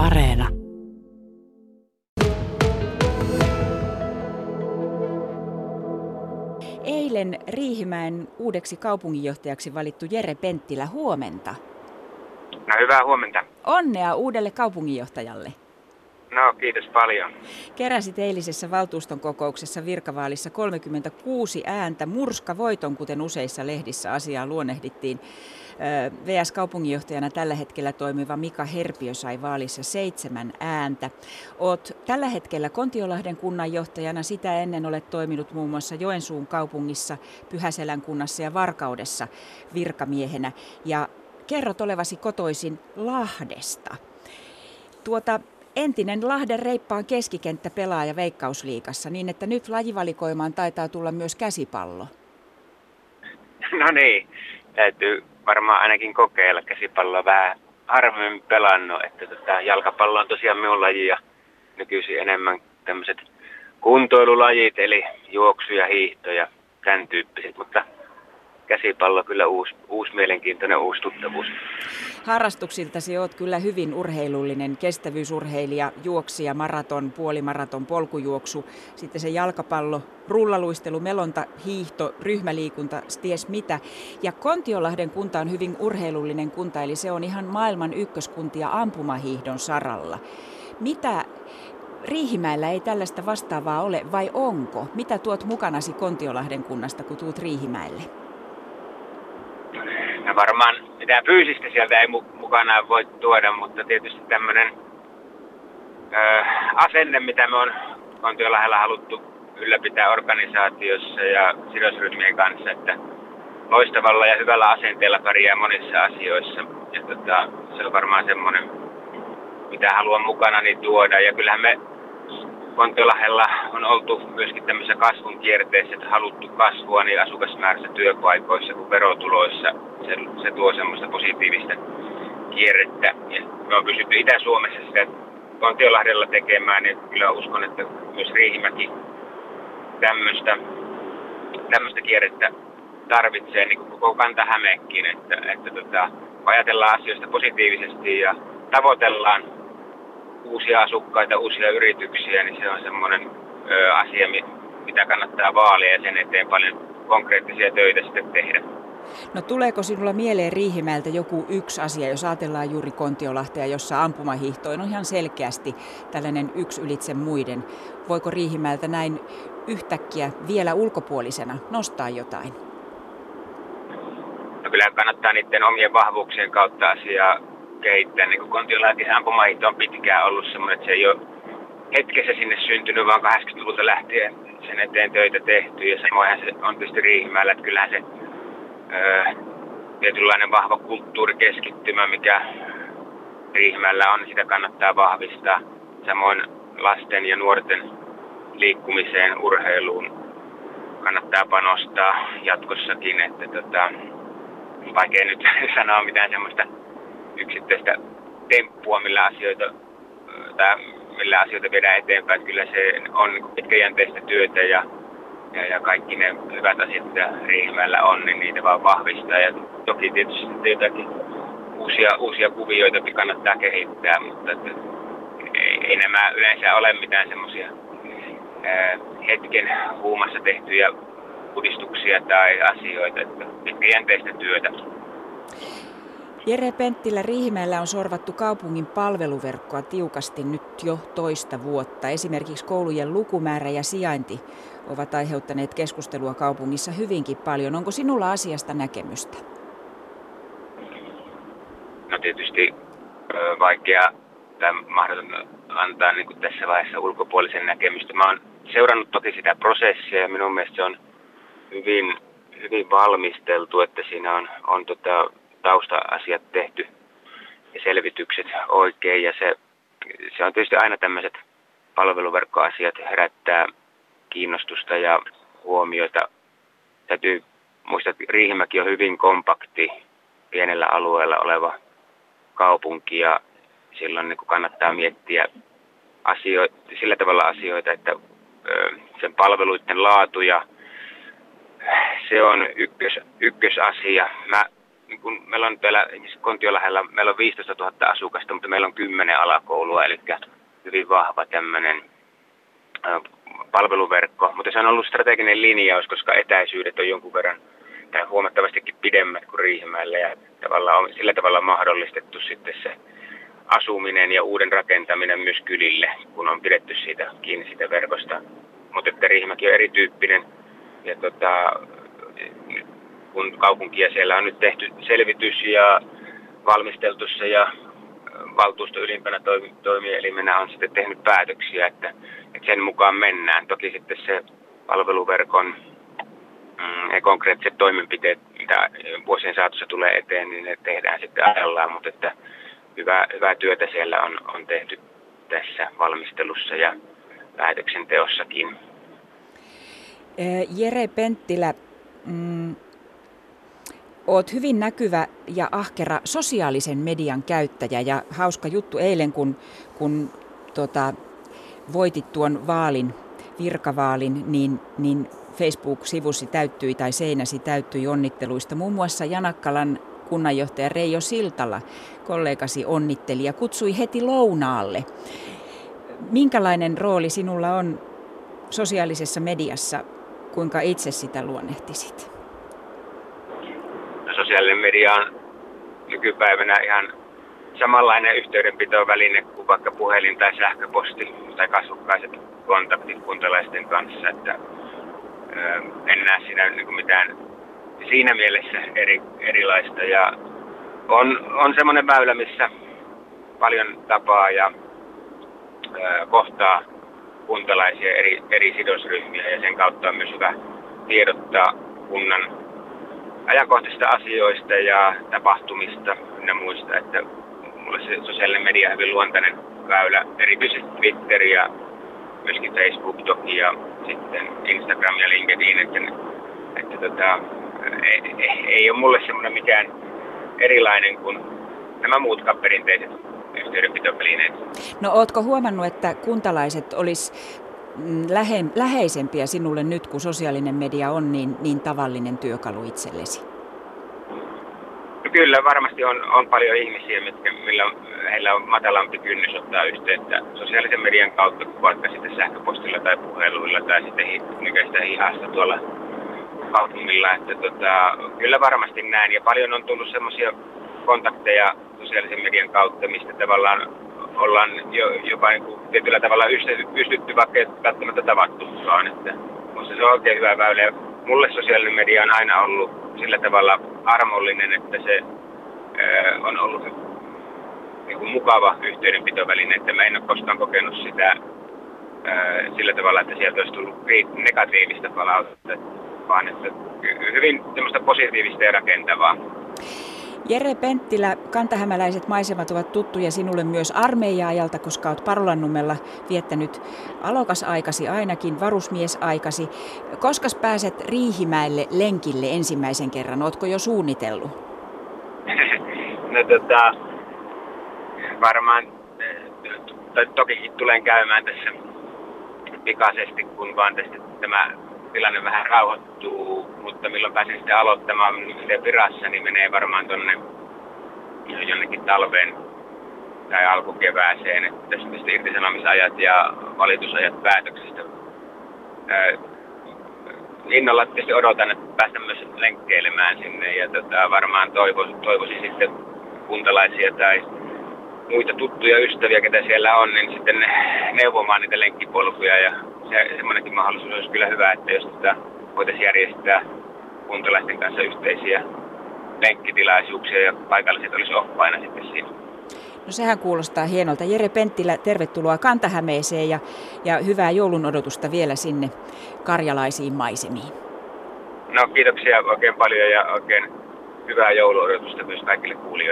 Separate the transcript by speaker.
Speaker 1: Areena. Eilen Riihimäen uudeksi kaupunginjohtajaksi valittu Jere Penttilä, huomenta.
Speaker 2: No hyvää huomenta.
Speaker 1: Onnea uudelle kaupunginjohtajalle.
Speaker 2: No kiitos paljon.
Speaker 1: Keräsit eilisessä valtuuston kokouksessa virkavaalissa 36 ääntä murska voiton, kuten useissa lehdissä asiaa luonnehdittiin. VS-kaupunginjohtajana tällä hetkellä toimiva Mika Herpiö sai vaalissa seitsemän ääntä. Oot tällä hetkellä Kontiolahden kunnanjohtajana, sitä ennen olet toiminut muun muassa Joensuun kaupungissa, Pyhäselän kunnassa ja Varkaudessa virkamiehenä. Ja kerrot olevasi kotoisin Lahdesta. Tuota, entinen Lahden reippaan keskikenttä pelaaja Veikkausliikassa, niin että nyt lajivalikoimaan taitaa tulla myös käsipallo.
Speaker 2: No niin, täytyy varmaan ainakin kokeilla käsipalloa vähän harvemmin pelannut, että tota, jalkapallo on tosiaan minun laji ja nykyisin enemmän tämmöiset kuntoilulajit, eli juoksu ja hiihto ja tämän tyyppiset, mutta käsipallo kyllä uusi, uusi mielenkiintoinen uusi tuttavuus.
Speaker 1: Harrastuksiltasi olet kyllä hyvin urheilullinen kestävyysurheilija, juoksija, maraton, puolimaraton, polkujuoksu, sitten se jalkapallo, rullaluistelu, melonta, hiihto, ryhmäliikunta, ties mitä. Ja Kontiolahden kunta on hyvin urheilullinen kunta, eli se on ihan maailman ykköskuntia ampumahiihdon saralla. Mitä Riihimäellä ei tällaista vastaavaa ole, vai onko? Mitä tuot mukanasi Kontiolahden kunnasta, kun tuut Riihimäelle?
Speaker 2: No varmaan mitään fyysistä sieltä ei mukana voi tuoda, mutta tietysti tämmöinen asenne, mitä me on Kontiolahella haluttu ylläpitää organisaatiossa ja sidosryhmien kanssa, että loistavalla ja hyvällä asenteella pärjää monissa asioissa. Ja tota, se on varmaan semmoinen, mitä haluan mukana niin tuoda. Ja kyllähän me Kontiolahella on oltu myöskin tämmöisessä kasvun kierteessä, että haluttu kasvua niin asukasmäärässä työpaikoissa kuin verotuloissa. Se, se tuo semmoista positiivista kierrettä. Ja me on pysytty Itä-Suomessa sitä Kontiolahdella tekemään, niin kyllä uskon, että myös Riihimäki tämmöistä, tämmöistä kierrettä tarvitsee niin koko Kanta-Hämeekin, että, että tota, ajatellaan asioista positiivisesti ja tavoitellaan uusia asukkaita, uusia yrityksiä, niin se on semmoinen ö, asia, mitä kannattaa vaalia ja sen eteen paljon konkreettisia töitä sitten tehdä.
Speaker 1: No tuleeko sinulla mieleen Riihimäeltä joku yksi asia, jos ajatellaan juuri Kontiolahtea, jossa ampumahiihto on ihan selkeästi tällainen yksi ylitse muiden. Voiko Riihimäeltä näin yhtäkkiä vielä ulkopuolisena nostaa jotain?
Speaker 2: No kyllä kannattaa niiden omien vahvuuksien kautta asiaa kehittää. Niin kuin Kontiolahti ampumahiihto on pitkään ollut semmoinen, että se ei ole hetkessä sinne syntynyt, vaan 80-luvulta lähtien sen eteen töitä tehty. Ja samoinhan se on tietysti Riihimäellä, että kyllähän se öö, tietynlainen vahva kulttuurikeskittymä, mikä Riihimäellä on, sitä kannattaa vahvistaa. Samoin lasten ja nuorten liikkumiseen, urheiluun kannattaa panostaa jatkossakin, että tota, vaikea nyt sanoa mitään semmoista yksittäistä temppua, millä asioita, tai millä asioita viedään eteenpäin. Kyllä se on pitkäjänteistä työtä ja, ja, ja, kaikki ne hyvät asiat, mitä Riihimäellä on, niin niitä vaan vahvistaa. Ja toki tietysti jotakin uusia, uusia kuvioita kannattaa kehittää, mutta että, ei, ei nämä yleensä ole mitään semmoisia hetken huumassa tehtyjä uudistuksia tai asioita, että pitkäjänteistä työtä.
Speaker 1: Jere Penttilä, Riihimäellä on sorvattu kaupungin palveluverkkoa tiukasti nyt jo toista vuotta. Esimerkiksi koulujen lukumäärä ja sijainti ovat aiheuttaneet keskustelua kaupungissa hyvinkin paljon. Onko sinulla asiasta näkemystä?
Speaker 2: No tietysti vaikea tai mahdoton antaa niin tässä vaiheessa ulkopuolisen näkemystä. Mä oon seurannut toki sitä prosessia ja minun mielestä se on hyvin, hyvin valmisteltu, että siinä on, on tota, tausta-asiat tehty ja selvitykset oikein. Ja se, se on tietysti aina tämmöiset palveluverkkoasiat herättää kiinnostusta ja huomiota. Täytyy muistaa, että Riihimäki on hyvin kompakti, pienellä alueella oleva kaupunki ja silloin niin kannattaa miettiä asioita, sillä tavalla asioita, että sen palveluiden laatu ja se on ykkös, ykkösasia. Mä kun meillä on täällä Kontiolahella, meillä on 15 000 asukasta, mutta meillä on 10 alakoulua, eli hyvin vahva tämmöinen palveluverkko, mutta se on ollut strateginen linjaus, koska etäisyydet on jonkun verran tai huomattavastikin pidemmät kuin Riihimäellä ja tavallaan on sillä tavalla mahdollistettu sitten se asuminen ja uuden rakentaminen myös kylille, kun on pidetty siitä kiinni siitä verkosta. Mutta että Riihimäki on erityyppinen ja tota, kun kaupunkia siellä on nyt tehty selvitys ja valmisteltu se ja valtuusto ylimpänä toimielimenä on sitten tehnyt päätöksiä, että, että sen mukaan mennään. Toki sitten se palveluverkon mm, ja konkreettiset toimenpiteet, mitä vuosien saatossa tulee eteen, niin ne tehdään sitten ajallaan, mutta että hyvää, hyvää työtä siellä on, on tehty tässä valmistelussa ja päätöksenteossakin.
Speaker 1: Jere Penttilä, mm, Oot hyvin näkyvä ja ahkera sosiaalisen median käyttäjä ja hauska juttu eilen, kun, kun tota, voitit tuon vaalin, virkavaalin, niin, niin Facebook-sivusi täyttyi tai seinäsi täyttyi onnitteluista. Muun muassa Janakkalan kunnanjohtaja Reijo Siltala, kollegasi onnitteli ja kutsui heti lounaalle. Minkälainen rooli sinulla on sosiaalisessa mediassa, kuinka itse sitä luonnehtisit?
Speaker 2: Sosiaalinen media on nykypäivänä ihan samanlainen yhteydenpitoväline kuin vaikka puhelin tai sähköposti tai kasvukkaiset kontaktit kuntalaisten kanssa, että ö, en näe siinä niin mitään siinä mielessä eri, erilaista. Ja on, on semmoinen väylä, missä paljon tapaa ja ö, kohtaa kuntalaisia eri, eri sidosryhmiä ja sen kautta on myös hyvä tiedottaa kunnan ajankohtaisista asioista ja tapahtumista ja muista, että mulle se sosiaalinen media on hyvin luontainen väylä, erityisesti Twitter ja myöskin Facebook toki ja sitten Instagram ja LinkedIn, että, että tota, ei, ei ole mulle semmoinen mikään erilainen kuin nämä muutkaan perinteiset yhteydenpitovälineet.
Speaker 1: No ootko huomannut, että kuntalaiset olisi lähe, läheisempiä sinulle nyt, kun sosiaalinen media on niin, niin tavallinen työkalu itsellesi?
Speaker 2: No kyllä, varmasti on, on paljon ihmisiä, mitkä, millä heillä on matalampi kynnys ottaa yhteyttä sosiaalisen median kautta kuin vaikka sitten sähköpostilla tai puheluilla tai sitten nykyistä hihasta tuolla kaupungilla. Että tota, kyllä varmasti näin ja paljon on tullut semmoisia kontakteja sosiaalisen median kautta, mistä tavallaan ollaan jo, jopa niin kuin tietyllä tavalla pystytty, vaikka ei välttämättä tavattukaan. Että musta se on oikein hyvä väylä. Mulle sosiaalinen media on aina ollut sillä tavalla armollinen, että se ää, on ollut niin kuin mukava yhteydenpitoväline, että mä en ole koskaan kokenut sitä ää, sillä tavalla, että sieltä olisi tullut negatiivista palautetta, vaan että hyvin positiivista ja rakentavaa.
Speaker 1: Jere Penttilä, kantahämäläiset maisemat ovat tuttuja sinulle myös armeija-ajalta, koska olet Parolannumella viettänyt alokasaikasi ainakin, varusmiesaikasi. Koska pääset Riihimäelle lenkille ensimmäisen kerran? Oletko jo suunnitellut?
Speaker 2: no tota, varmaan, to, toki tulen käymään tässä pikaisesti, kun vaan tästä tämä tilanne vähän rauhoittuu, mutta milloin pääsen sitten aloittamaan virassa, niin menee varmaan tuonne jonnekin talveen tai alkukevääseen, että tästä sitten irtisanomisajat ja valitusajat päätöksistä. innolla tietysti odotan, että päästään myös lenkkeilemään sinne ja tota, varmaan toivo, toivoisin sitten kuntalaisia tai muita tuttuja ystäviä, ketä siellä on, niin sitten neuvomaan niitä lenkkipolkuja ja se, semmoinenkin mahdollisuus olisi kyllä hyvä, että jos tätä voitaisiin järjestää kuntalaisten kanssa yhteisiä lenkkitilaisuuksia ja paikalliset olisi oppaina sitten siinä.
Speaker 1: No sehän kuulostaa hienolta. Jere Penttilä, tervetuloa Kantahämeeseen ja, ja hyvää joulun odotusta vielä sinne karjalaisiin maisemiin.
Speaker 2: No kiitoksia oikein paljon ja oikein hyvää joulun odotusta myös kaikille kuulijoille.